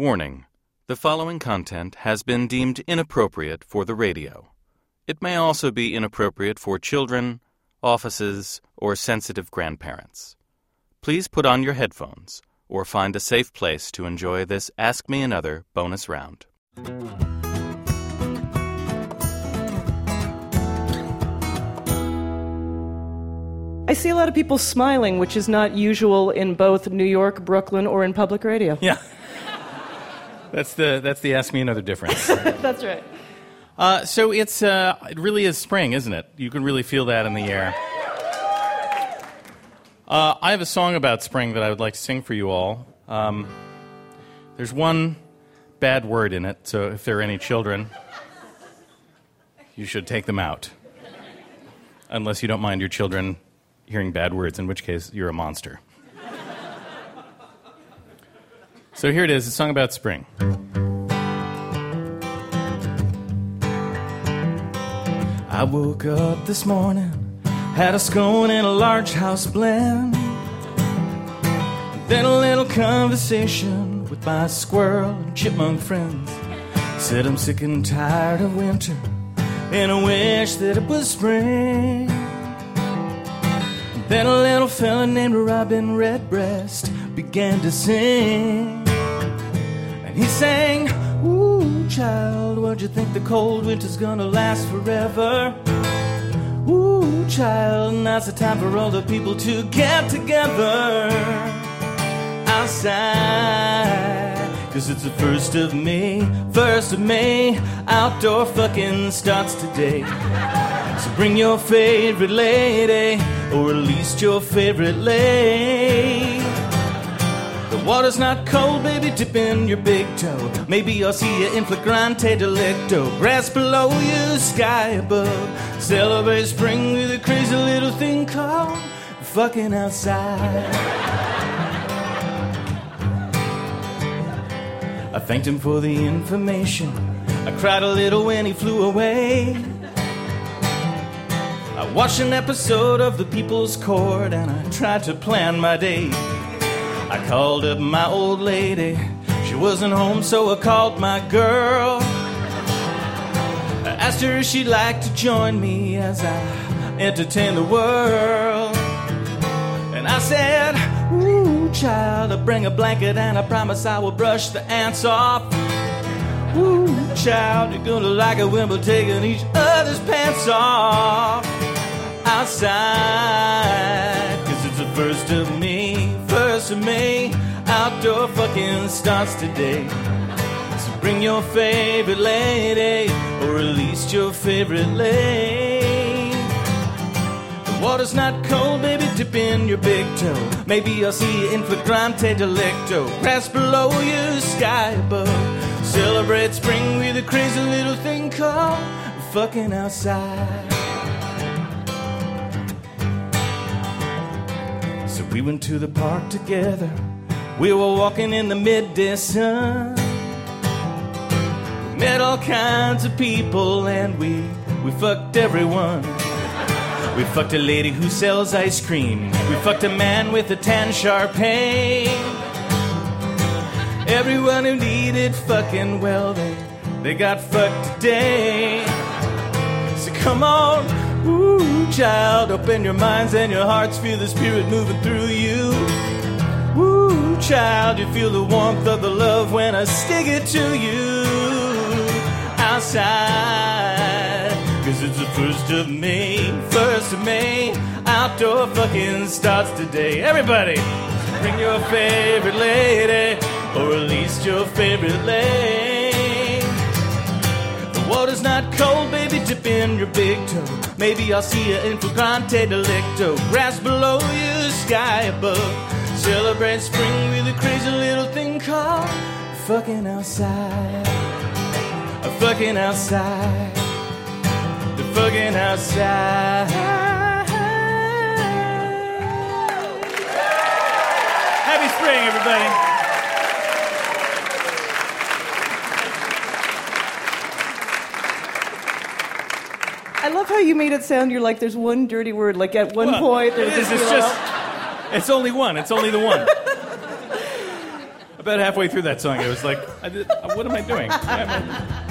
Warning The following content has been deemed inappropriate for the radio. It may also be inappropriate for children, offices, or sensitive grandparents. Please put on your headphones or find a safe place to enjoy this Ask Me Another bonus round. I see a lot of people smiling, which is not usual in both New York, Brooklyn, or in public radio. Yeah. That's the that's the ask me another difference. That's right. Uh, so it's uh, it really is spring, isn't it? You can really feel that in the air. Uh, I have a song about spring that I would like to sing for you all. Um, there's one bad word in it, so if there are any children, you should take them out. Unless you don't mind your children hearing bad words, in which case you're a monster. So here it is, a song about spring. I woke up this morning, had a scone and a large house blend. Then a little conversation with my squirrel and chipmunk friends. Said I'm sick and tired of winter, and I wish that it was spring. Then a little fella named Robin Redbreast began to sing. And he sang, Ooh, child, what'd you think the cold winter's gonna last forever? Ooh, child, now's the time for all the people to get together outside. Cause it's the first of May, first of May, outdoor fucking starts today. So bring your favorite lady, or at least your favorite lady. Water's not cold, baby, dip in your big toe. Maybe I'll see you in flagrante delicto. Grass below you, sky above. Celebrate spring with a crazy little thing called fucking outside. I thanked him for the information. I cried a little when he flew away. I watched an episode of The People's Court and I tried to plan my day. I called up my old lady. She wasn't home, so I called my girl. I asked her if she'd like to join me as I entertain the world. And I said, Ooh, child, I'll bring a blanket and I promise I will brush the ants off. Ooh, child, you're gonna like it when we're taking each other's pants off outside. Cause it's the first of May. Outdoor fucking starts today. So bring your favorite lady, or at least your favorite lady. The water's not cold, baby, dip in your big toe. Maybe I'll see you in flagrante delicto. Grass below you, sky above. Celebrate spring with a crazy little thing called fucking outside. So we went to the park together. We were walking in the midday sun. We met all kinds of people and we we fucked everyone. We fucked a lady who sells ice cream. We fucked a man with a tan Shar Pei. Everyone who needed fucking, well, they, they got fucked today. So come on, ooh, child, open your minds and your hearts, feel the spirit moving through you. Ooh, child, you feel the warmth of the love when I stick it to you outside. Cause it's the first of May, first of May. Outdoor fucking starts today. Everybody, bring your favorite lady, or at least your favorite lady. Water's not cold, baby, dip in your big toe. Maybe I'll see you in flagrante delicto. Grass below you, sky above. Celebrate spring with a crazy little thing called fucking outside. A fucking outside. The fucking outside. Happy spring, everybody. I love how you made it sound you're like there's one dirty word. Like at one Well, point, it there's is. It's you know, just. It's only one. It's only the one. About halfway through that song, I was like, I did, "What am I doing?" Why am I-